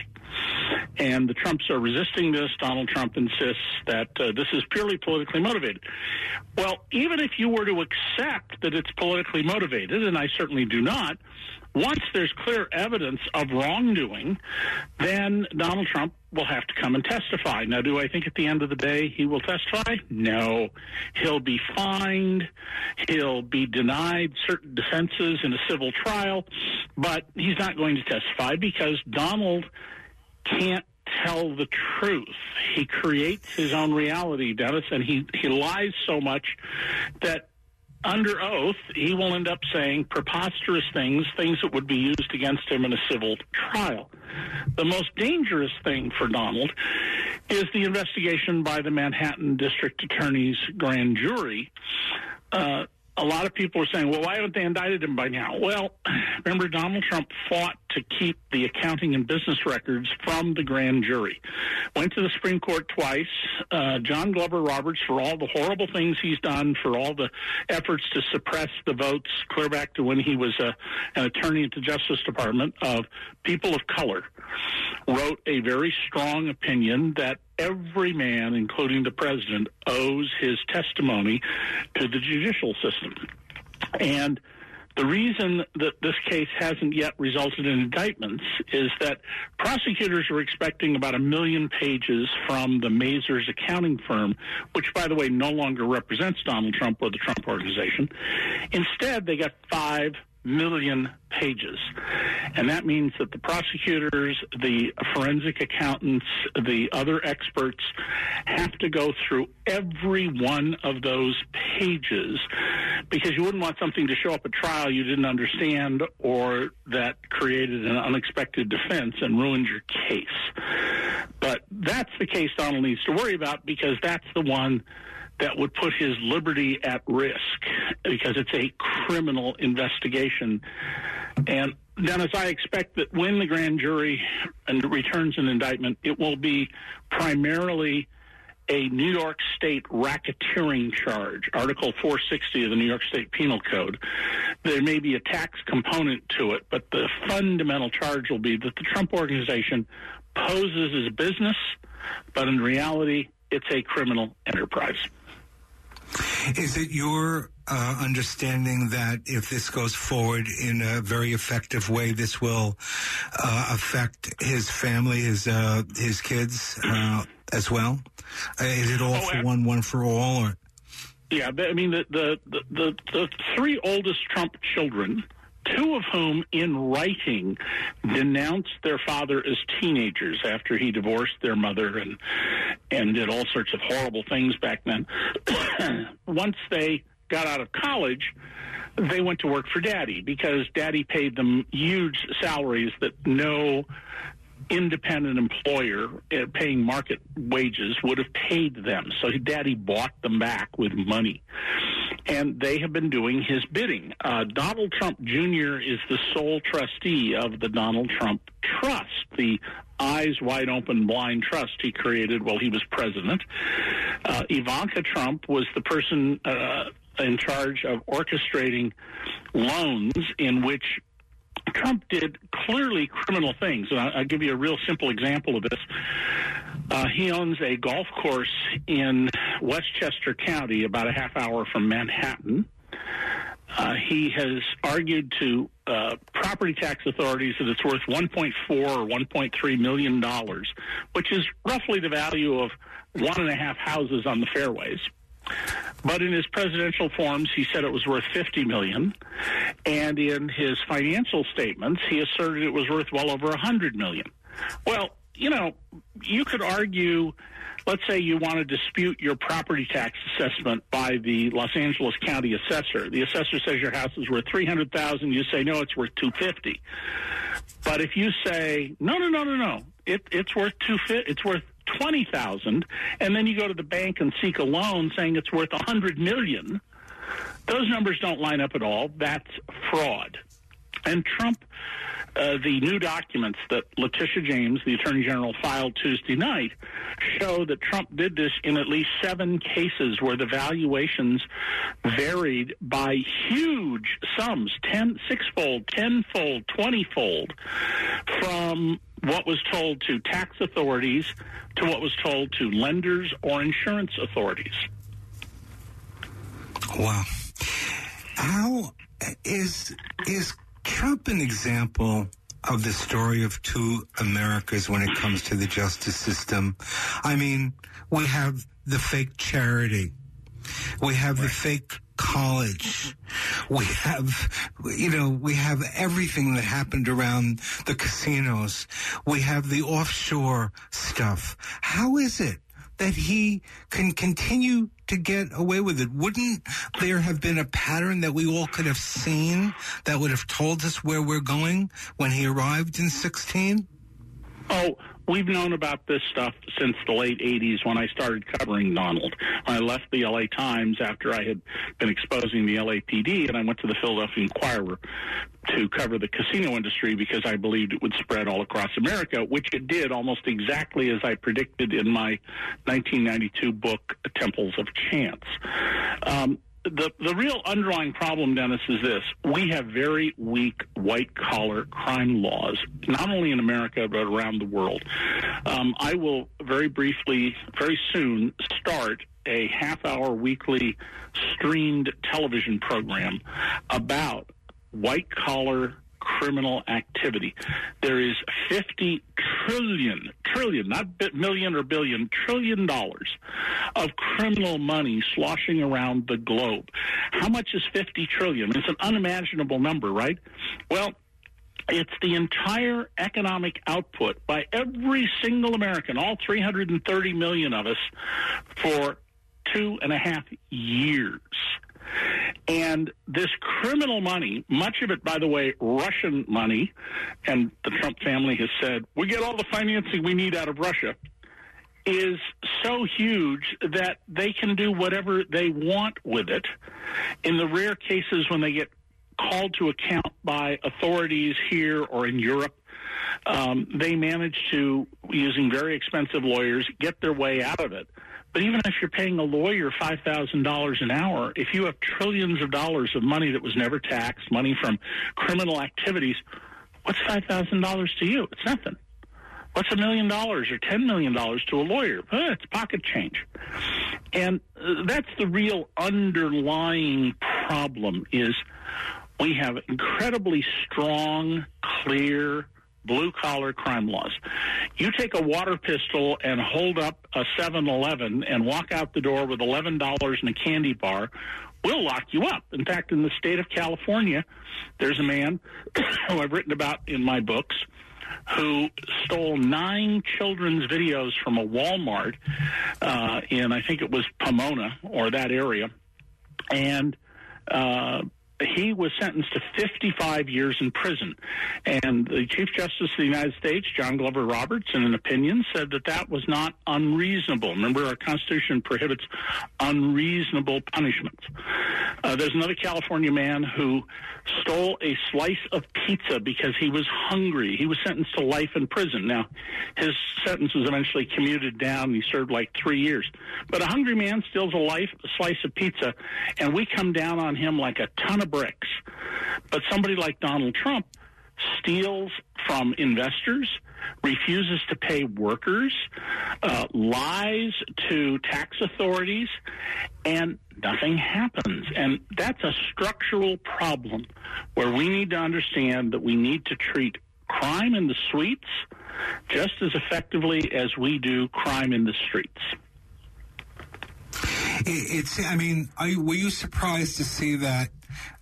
And the Trumps are resisting this. Donald Trump insists that uh, this is purely politically motivated. Well, even if you were to accept that it's politically motivated, and I certainly do not, once there's clear evidence of wrongdoing, then Donald Trump will have to come and testify. Now, do I think at the end of the day he will testify? No. He'll be fined. He'll be denied certain defenses in a civil trial, but he's not going to testify because Donald can't tell the truth. He creates his own reality, Dennis, and he, he lies so much that under oath, he will end up saying preposterous things, things that would be used against him in a civil trial. The most dangerous thing for Donald is the investigation by the Manhattan District Attorney's grand jury. Uh, a lot of people are saying, well, why haven't they indicted him by now? Well, remember, Donald Trump fought to keep the accounting and business records from the grand jury. Went to the Supreme Court twice. Uh, John Glover Roberts, for all the horrible things he's done, for all the efforts to suppress the votes, clear back to when he was a, uh, an attorney at the Justice Department of people of color, wrote a very strong opinion that every man, including the president, owes his testimony to the judicial system. And the reason that this case hasn't yet resulted in indictments is that prosecutors are expecting about a million pages from the Mazars accounting firm, which, by the way, no longer represents Donald Trump or the Trump organization. Instead, they got five million pages. And that means that the prosecutors, the forensic accountants, the other experts have to go through every one of those pages because you wouldn't want something to show up at trial you didn't understand or that created an unexpected defense and ruined your case. That's the case Donald needs to worry about because that's the one that would put his liberty at risk because it's a criminal investigation. And Dennis, I expect that when the grand jury returns an indictment, it will be primarily a New York State racketeering charge, Article 460 of the New York State Penal Code. There may be a tax component to it, but the fundamental charge will be that the Trump organization poses as a business, but in reality, it's a criminal enterprise. Is it your uh, understanding that if this goes forward in a very effective way, this will uh, affect his family, his uh, his kids uh, as well? Uh, is it all oh, for one, one for all, or? Yeah, I mean the the the, the three oldest Trump children two of whom, in writing, denounced their father as teenagers after he divorced their mother and and did all sorts of horrible things back then. Once they got out of college, they went to work for daddy because daddy paid them huge salaries that no independent employer uh, paying market wages would have paid them. So daddy bought them back with money. And they have been doing his bidding. Uh, Donald Trump Jr. is the sole trustee of the Donald Trump Trust, the eyes wide open blind trust he created while he was president. Uh, Ivanka Trump was the person uh, in charge of orchestrating loans in which Trump did clearly criminal things. And I'll give you a real simple example of this. Uh, he owns a golf course in Westchester County, about a half hour from Manhattan. Uh, he has argued to uh, property tax authorities that it's worth 1.4 or 1.3 million dollars, which is roughly the value of one and a half houses on the fairways. But in his presidential forms, he said it was worth 50 million, and in his financial statements, he asserted it was worth well over 100 million. Well, you know, you could argue let's say you want to dispute your property tax assessment by the Los Angeles County assessor. The assessor says your house is worth 300,000, you say no, it's worth 250. But if you say no, no, no, no, no, it, it's worth two it's worth twenty thousand, and then you go to the bank and seek a loan saying it's worth a hundred million, those numbers don't line up at all. That's fraud. And Trump, uh, the new documents that Letitia James, the Attorney General, filed Tuesday night show that Trump did this in at least seven cases where the valuations varied by huge sums, ten, sixfold, tenfold, twentyfold, from what was told to tax authorities to what was told to lenders or insurance authorities. Wow. How is is Trump an example of the story of two Americas when it comes to the justice system? I mean, we have the fake charity. We have right. the fake college. We have, you know, we have everything that happened around the casinos. We have the offshore stuff. How is it that he can continue to get away with it? Wouldn't there have been a pattern that we all could have seen that would have told us where we're going when he arrived in 16? Oh, we've known about this stuff since the late 80s when I started covering Donald. I left the LA Times after I had been exposing the LAPD and I went to the Philadelphia Inquirer to cover the casino industry because I believed it would spread all across America, which it did almost exactly as I predicted in my 1992 book, Temples of Chance. Um, the the real underlying problem, Dennis, is this: we have very weak white collar crime laws, not only in America but around the world. Um, I will very briefly, very soon, start a half hour weekly streamed television program about white collar criminal activity. There is 50 trillion, trillion, not million or billion, trillion dollars of criminal money sloshing around the globe. How much is 50 trillion? It's an unimaginable number, right? Well, it's the entire economic output by every single American, all 330 million of us, for two and a half years. And this criminal money, much of it, by the way, Russian money, and the Trump family has said, we get all the financing we need out of Russia, is so huge that they can do whatever they want with it. In the rare cases when they get called to account by authorities here or in Europe, um, they manage to, using very expensive lawyers, get their way out of it. But even if you're paying a lawyer $5,000 an hour, if you have trillions of dollars of money that was never taxed, money from criminal activities, what's $5,000 to you? It's nothing. What's a million dollars or $10 million to a lawyer? It's pocket change. And uh, that's the real underlying problem is we have incredibly strong, clear, blue collar crime laws. You take a water pistol and hold up a 7 Eleven and walk out the door with $11 and a candy bar, we'll lock you up. In fact, in the state of California, there's a man who I've written about in my books who stole nine children's videos from a Walmart uh, in, I think it was Pomona or that area. And uh, he was sentenced to 55 years in prison. And the Chief Justice of the United States, John Glover Roberts, in an opinion, said that that was not unreasonable. Remember, our Constitution prohibits unreasonable punishments. Uh, there's another California man who stole a slice of pizza because he was hungry. He was sentenced to life in prison. Now, his sentence was eventually commuted down. He served like three years. But a hungry man steals a life a slice of pizza, and we come down on him like a ton of bricks. But somebody like Donald Trump steals from investors, refuses to pay workers, uh, lies to tax authorities, and nothing happens. And that's a structural problem where we need to understand that we need to treat crime in the suites just as effectively as we do crime in the streets. It's, I mean, were you surprised to see that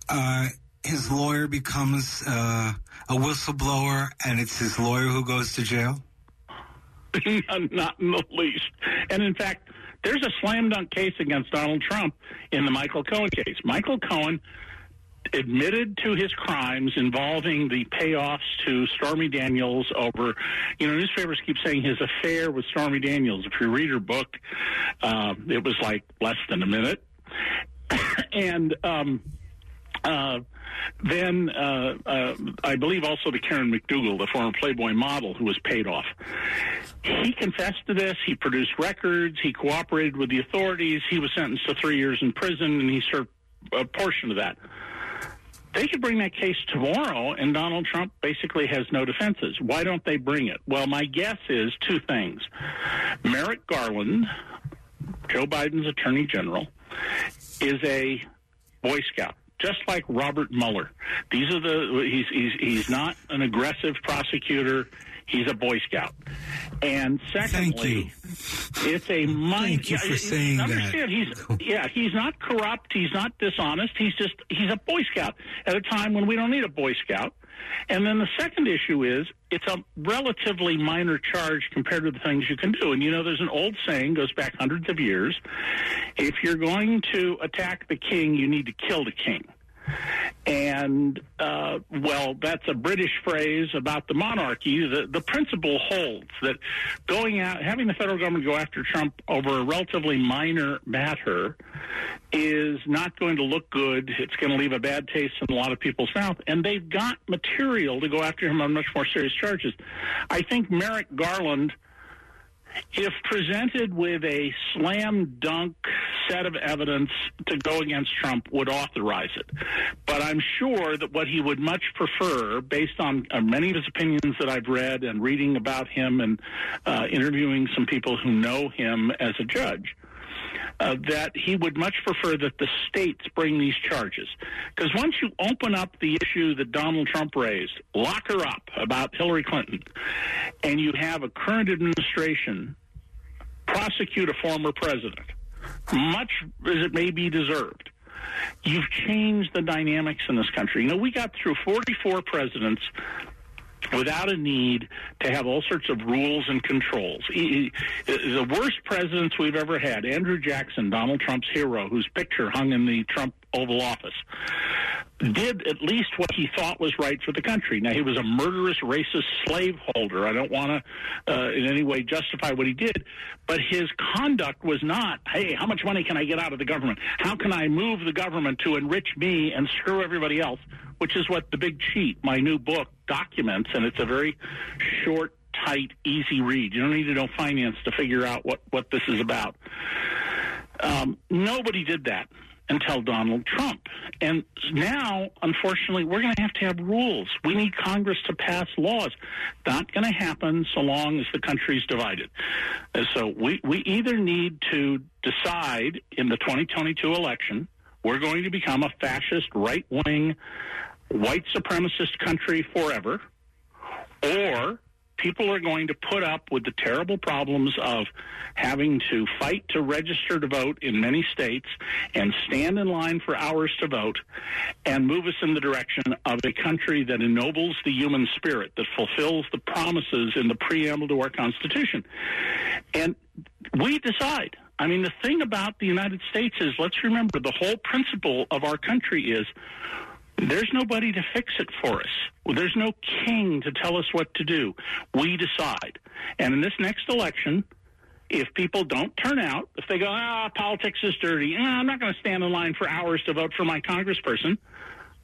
uh, his lawyer becomes uh, a whistleblower and it's his lawyer who goes to jail? Not in the least. And in fact, there's a slam dunk case against Donald Trump in the Michael Cohen case. Michael Cohen admitted to his crimes involving the payoffs to Stormy Daniels over, you know, newspapers keep saying his affair with Stormy Daniels. If you read her book, uh, it was like less than a minute. and, um, uh, then uh, uh, I believe also to Karen McDougal, the former Playboy model who was paid off. He confessed to this. He produced records. He cooperated with the authorities. He was sentenced to three years in prison, and he served a portion of that. They could bring that case tomorrow, and Donald Trump basically has no defenses. Why don't they bring it? Well, my guess is two things. Merrick Garland, Joe Biden's attorney general, is a Boy Scout just like Robert Mueller. These are the he's he's he's not an aggressive prosecutor. He's a Boy Scout. And secondly, it's a mind. Thank you for saying understand, that. He's yeah, he's not corrupt. He's not dishonest. He's just he's a Boy Scout at a time when we don't need a Boy Scout. And then the second issue is it's a relatively minor charge compared to the things you can do. And you know, there's an old saying goes back hundreds of years: if you're going to attack the king, you need to kill the king. And, uh, well, that's a British phrase about the monarchy. The, the principle holds that going out, having the federal government go after Trump over a relatively minor matter is not going to look good. It's going to leave a bad taste in a lot of people's mouth. And they've got material to go after him on much more serious charges. I think Merrick Garland if presented with a slam dunk set of evidence to go against Trump, would authorize it. But I'm sure that what he would much prefer, based on uh, many of his opinions that I've read and reading about him and uh, interviewing some people who know him as a judge, uh, that he would much prefer that the states bring these charges. Because once you open up the issue that Donald Trump raised, lock her up about Hillary Clinton, and you have a current administration prosecute a former president, much as it may be deserved, you've changed the dynamics in this country. You know, we got through 44 presidents without a need to have all sorts of rules and controls. He, the worst presidents we've ever had, Andrew Jackson, Donald Trump's hero, whose picture hung in the Trump Oval Office, did at least what he thought was right for the country. Now, he was a murderous, racist slaveholder. I don't want to uh, in any way justify what he did, but his conduct was not, hey, how much money can I get out of the government? How can I move the government to enrich me and screw everybody else? Which is what The Big Cheat, my new book, documents, and it's a very short, tight, easy read. You don't need to know finance to figure out what, what this is about. Um, nobody did that until Donald Trump. And now, unfortunately, we're going to have to have rules. We need Congress to pass laws. Not going to happen so long as the country's divided. And so we, we either need to decide in the 2022 election we're going to become a fascist, right wing, white supremacist country forever, or people are going to put up with the terrible problems of having to fight to register to vote in many states and stand in line for hours to vote and move us in the direction of a country that ennobles the human spirit, that fulfills the promises in the preamble to our Constitution. And we decide. I mean, the thing about the United States is, let's remember, the whole principle of our country is there's nobody to fix it for us. There's no king to tell us what to do. We decide. And in this next election, if people don't turn out, if they go, ah, politics is dirty, ah, I'm not going to stand in line for hours to vote for my congressperson,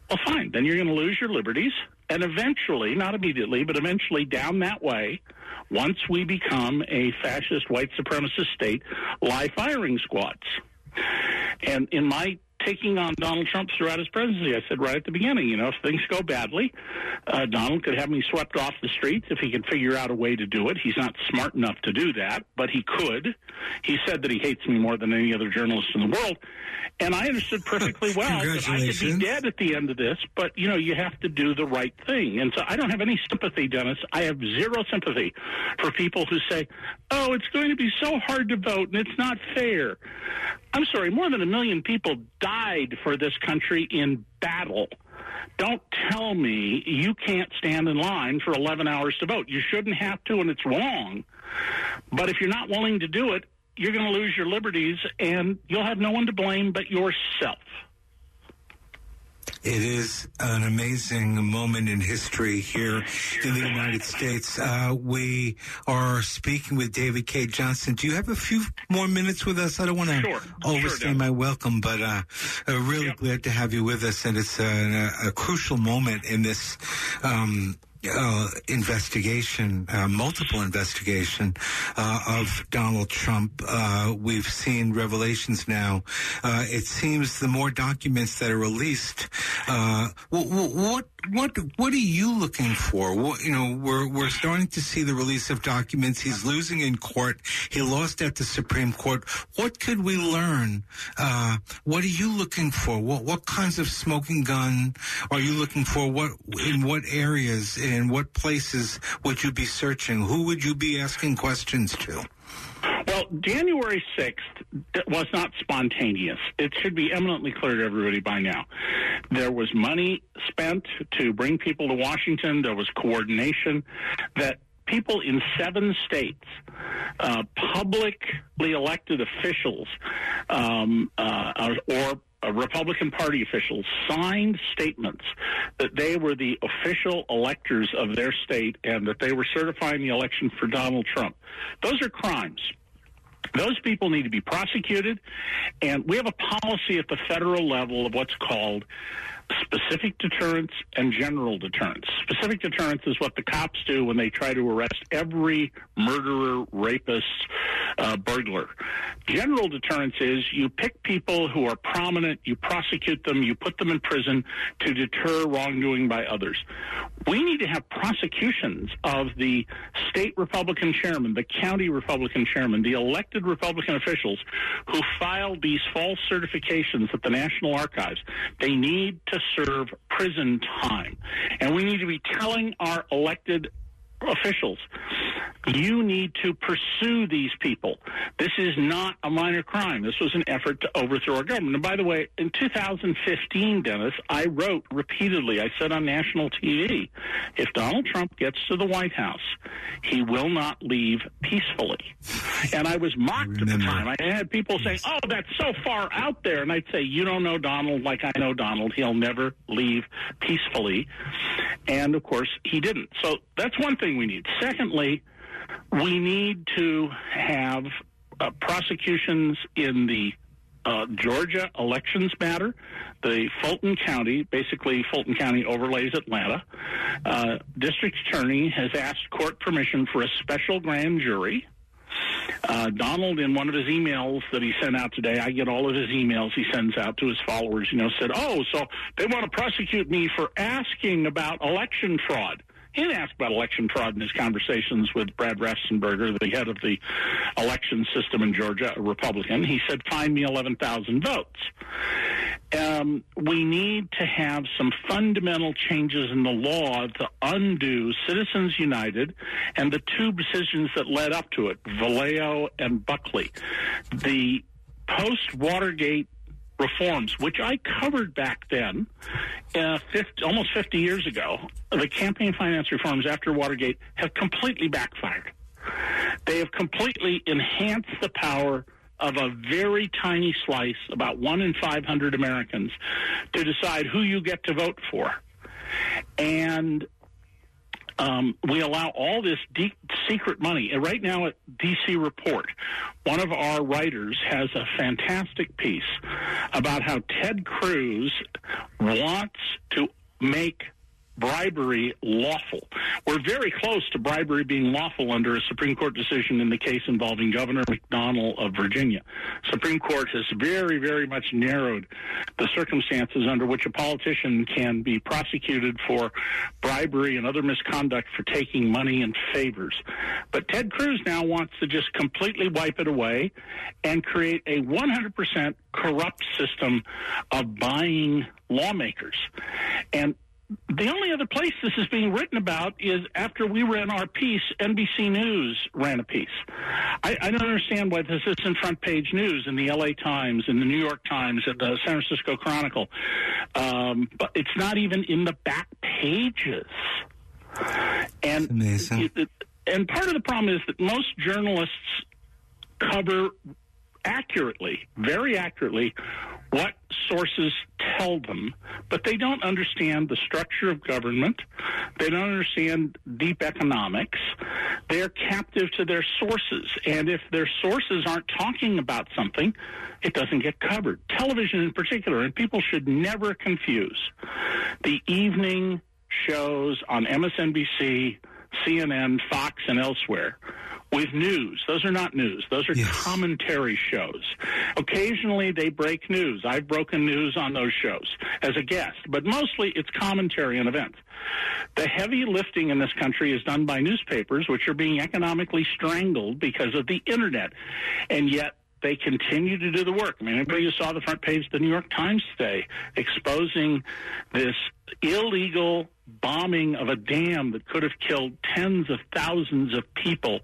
well, fine. Then you're going to lose your liberties. And eventually, not immediately, but eventually down that way, once we become a fascist white supremacist state, lie firing squads. And in my taking on Donald Trump throughout his presidency. I said right at the beginning, you know, if things go badly, uh, Donald could have me swept off the streets if he could figure out a way to do it. He's not smart enough to do that, but he could. He said that he hates me more than any other journalist in the world. And I understood perfectly well that I could be dead at the end of this, but you know, you have to do the right thing. And so I don't have any sympathy, Dennis. I have zero sympathy for people who say, "Oh, it's going to be so hard to vote and it's not fair." I'm sorry, more than a million people died for this country in battle. Don't tell me you can't stand in line for 11 hours to vote. You shouldn't have to, and it's wrong. But if you're not willing to do it, you're going to lose your liberties and you'll have no one to blame but yourself. It is an amazing moment in history here in the United States. Uh, we are speaking with David Cay Johnston. Do you have a few more minutes with us? I don't want to sure. overstay sure, my welcome, but uh, uh, really yep. glad to have you with us. And it's a, a crucial moment in this. Um, uh, investigation, uh, multiple investigation uh, of Donald Trump. Uh, we've seen revelations now. Uh, it seems the more documents that are released, uh, what what what are you looking for? What, you know, we're we're starting to see the release of documents. He's losing in court. He lost at the Supreme Court. What could we learn? Uh, what are you looking for? What what kinds of smoking gun are you looking for? What in what areas? In what places would you be searching? Who would you be asking questions to? January 6th was not spontaneous. It should be eminently clear to everybody by now. There was money spent to bring people to Washington, there was coordination that people in seven states, uh, publicly elected officials, um, uh, or Republican Party officials signed statements that they were the official electors of their state and that they were certifying the election for Donald Trump. Those are crimes. Those people need to be prosecuted, and we have a policy at the federal level of what's called specific deterrence and general deterrence. Specific deterrence is what the cops do when they try to arrest every murderer, rapist, uh, burglar. General deterrence is you pick people who are prominent, you prosecute them, you put them in prison to deter wrongdoing by others. We need to have prosecutions of the state Republican chairman, the county Republican chairman, the elected Republican officials who filed these false certifications at the National Archives. They need to serve prison time. And we need to be telling our elected officials. You need to pursue these people. This is not a minor crime. This was an effort to overthrow our government. And by the way, in 2015, Dennis, I wrote repeatedly, I said on national TV, if Donald Trump gets to the White House, he will not leave peacefully. And I was mocked I at the time. I had people saying, oh, that's so far out there. And I'd say, you don't know Donald like I know Donald. He'll never leave peacefully. And of course, he didn't. So that's one thing we need. Secondly, we need to have uh, prosecutions in the uh, Georgia elections matter. The Fulton County, basically Fulton County overlays Atlanta. Uh, District Attorney has asked court permission for a special grand jury. Uh, Donald, in one of his emails that he sent out today, I get all of his emails he sends out to his followers, you know, said, Oh, so they want to prosecute me for asking about election fraud. He didn't ask about election fraud in his conversations with Brad Raffensperger, the head of the election system in Georgia, a Republican. He said, find me 11,000 votes. Um, we need to have some fundamental changes in the law to undo Citizens United and the two decisions that led up to it, Valeo and Buckley. The post Watergate reforms, which I covered back then, uh, 50, almost 50 years ago, the campaign finance reforms after Watergate have completely backfired. They have completely enhanced the power of a very tiny slice, about one in 500 Americans, to decide who you get to vote for. And um, we allow all this deep, secret money. And right now at DC Report, one of our writers has a fantastic piece about how Ted Cruz wants to make bribery lawful. We're very close to bribery being lawful under a Supreme Court decision in the case involving Governor McDonnell of Virginia. Supreme Court has very, very much narrowed the circumstances under which a politician can be prosecuted for bribery and other misconduct for taking money and favors. But Ted Cruz now wants to just completely wipe it away and create a 100% corrupt system of buying lawmakers. And the only other place this is being written about is after we ran our piece, NBC News ran a piece. I, I, don't understand why this isn't front page news in the LA Times, in the New York Times, in the San Francisco Chronicle. Um, but it's not even in the back pages. And, amazing. and part of the problem is that most journalists cover accurately, very accurately, what sources tell them, but they don't understand the structure of government. They don't understand deep economics. They're captive to their sources. And if their sources aren't talking about something, it doesn't get covered. Television in particular, and people should never confuse the evening shows on MSNBC, CNN, Fox, and elsewhere with news. Those are not news. Those are yes. commentary shows. Occasionally they break news. I've broken news on those shows as a guest, but mostly it's commentary on events. The heavy lifting in this country is done by newspapers, which are being economically strangled because of the internet. And yet they continue to do the work. I mean, anybody who saw the front page of the New York Times today exposing this illegal bombing of a dam that could have killed tens of thousands of people,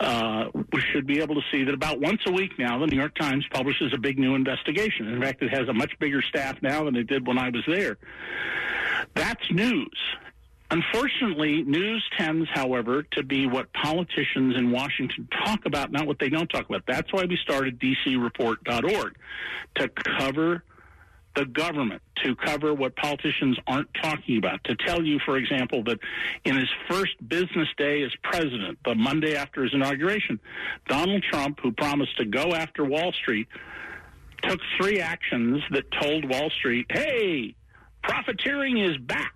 uh, we should be able to see that about once a week now, the New York Times publishes a big new investigation. In fact, it has a much bigger staff now than it did when I was there. That's news. Unfortunately, news tends, however, to be what politicians in Washington talk about, not what they don't talk about. That's why we started DCReport.org to cover the government, to cover what politicians aren't talking about. To tell you, for example, that in his first business day as president, the Monday after his inauguration, Donald Trump, who promised to go after Wall Street, took three actions that told Wall Street, hey, profiteering is back.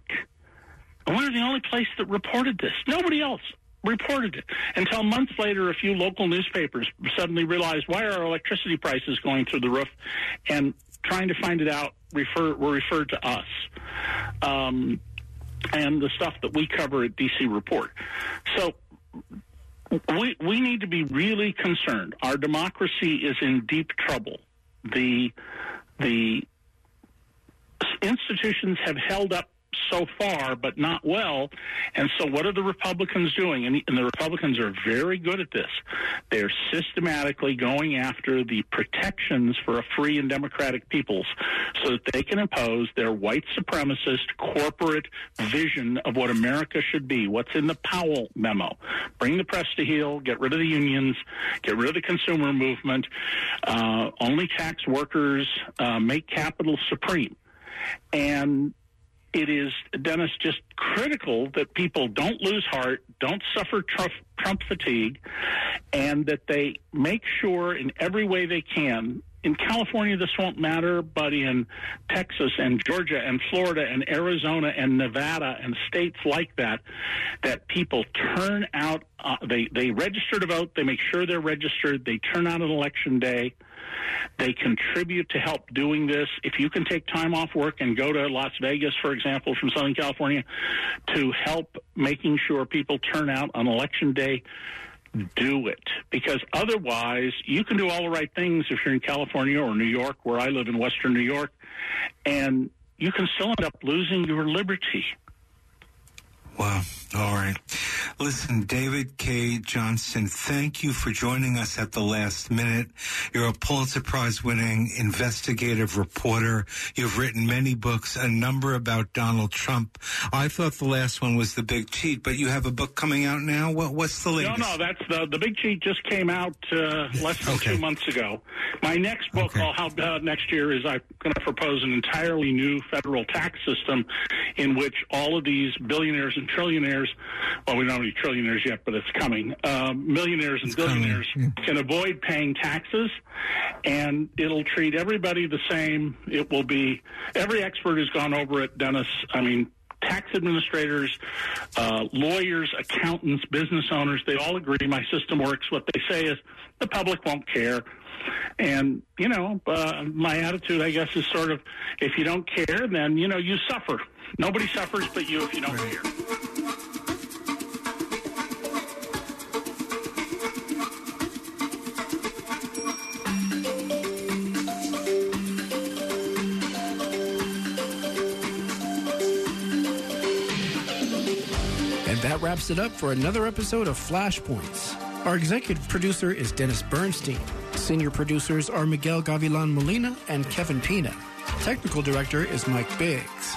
And we're the only place that reported this. Nobody else reported it until months later. A few local newspapers suddenly realized why are our electricity prices going through the roof, and trying to find it out refer were referred to us. Um, and the stuff that we cover at DC Report. So we we need to be really concerned. Our democracy is in deep trouble. The the institutions have held up so far, but not well. And so, what are the Republicans doing? And, and the Republicans are very good at this. They're systematically going after the protections for a free and democratic peoples so that they can impose their white supremacist corporate vision of what America should be. What's in the Powell memo? Bring the press to heel, get rid of the unions, get rid of the consumer movement, uh, only tax workers, uh, make capital supreme. And it is, Dennis, just critical that people don't lose heart, don't suffer Trump, Trump fatigue, and that they make sure in every way they can. In California, this won't matter, but in Texas and Georgia and Florida and Arizona and Nevada and states like that, that people turn out, uh, they, they register to vote, they make sure they're registered, they turn out on election day they contribute to help doing this. If you can take time off work and go to Las Vegas, for example, from Southern California, to help making sure people turn out on election day, do it because otherwise you can do all the right things if you're in California or New York, where I live in Western New York, and you can still end up losing your liberty. Wow. All right. Listen, David Cay Johnston, thank you for joining us at the last minute. You're a Pulitzer Prize winning investigative reporter. You've written many books, a number about Donald Trump. I thought the last one was The Big Cheat, but you have a book coming out now. What, what's the latest? No, no, that's the, the Big Cheat just came out uh, less than okay. two months ago. My next book okay. I'll have uh, next year is I'm going to propose an entirely new federal tax system in which all of these billionaires and trillionaires, well, we don't have any trillionaires yet, but it's coming, um, millionaires and it's billionaires yeah. can avoid paying taxes, and it'll treat everybody the same. It will be, every expert has gone over it, Dennis. I mean, tax administrators, uh, lawyers, accountants, business owners, they all agree my system works. What they say is the public won't care. And, you know, uh, my attitude, I guess, is sort of if you don't care, then, you know, you suffer. Nobody suffers but you if you don't right. care. And that wraps it up for another episode of Flashpoints. Our executive producer is Dennis Bernstein. Senior producers are Miguel Gavilan Molina and Kevin Pina. Technical director is Mike Biggs.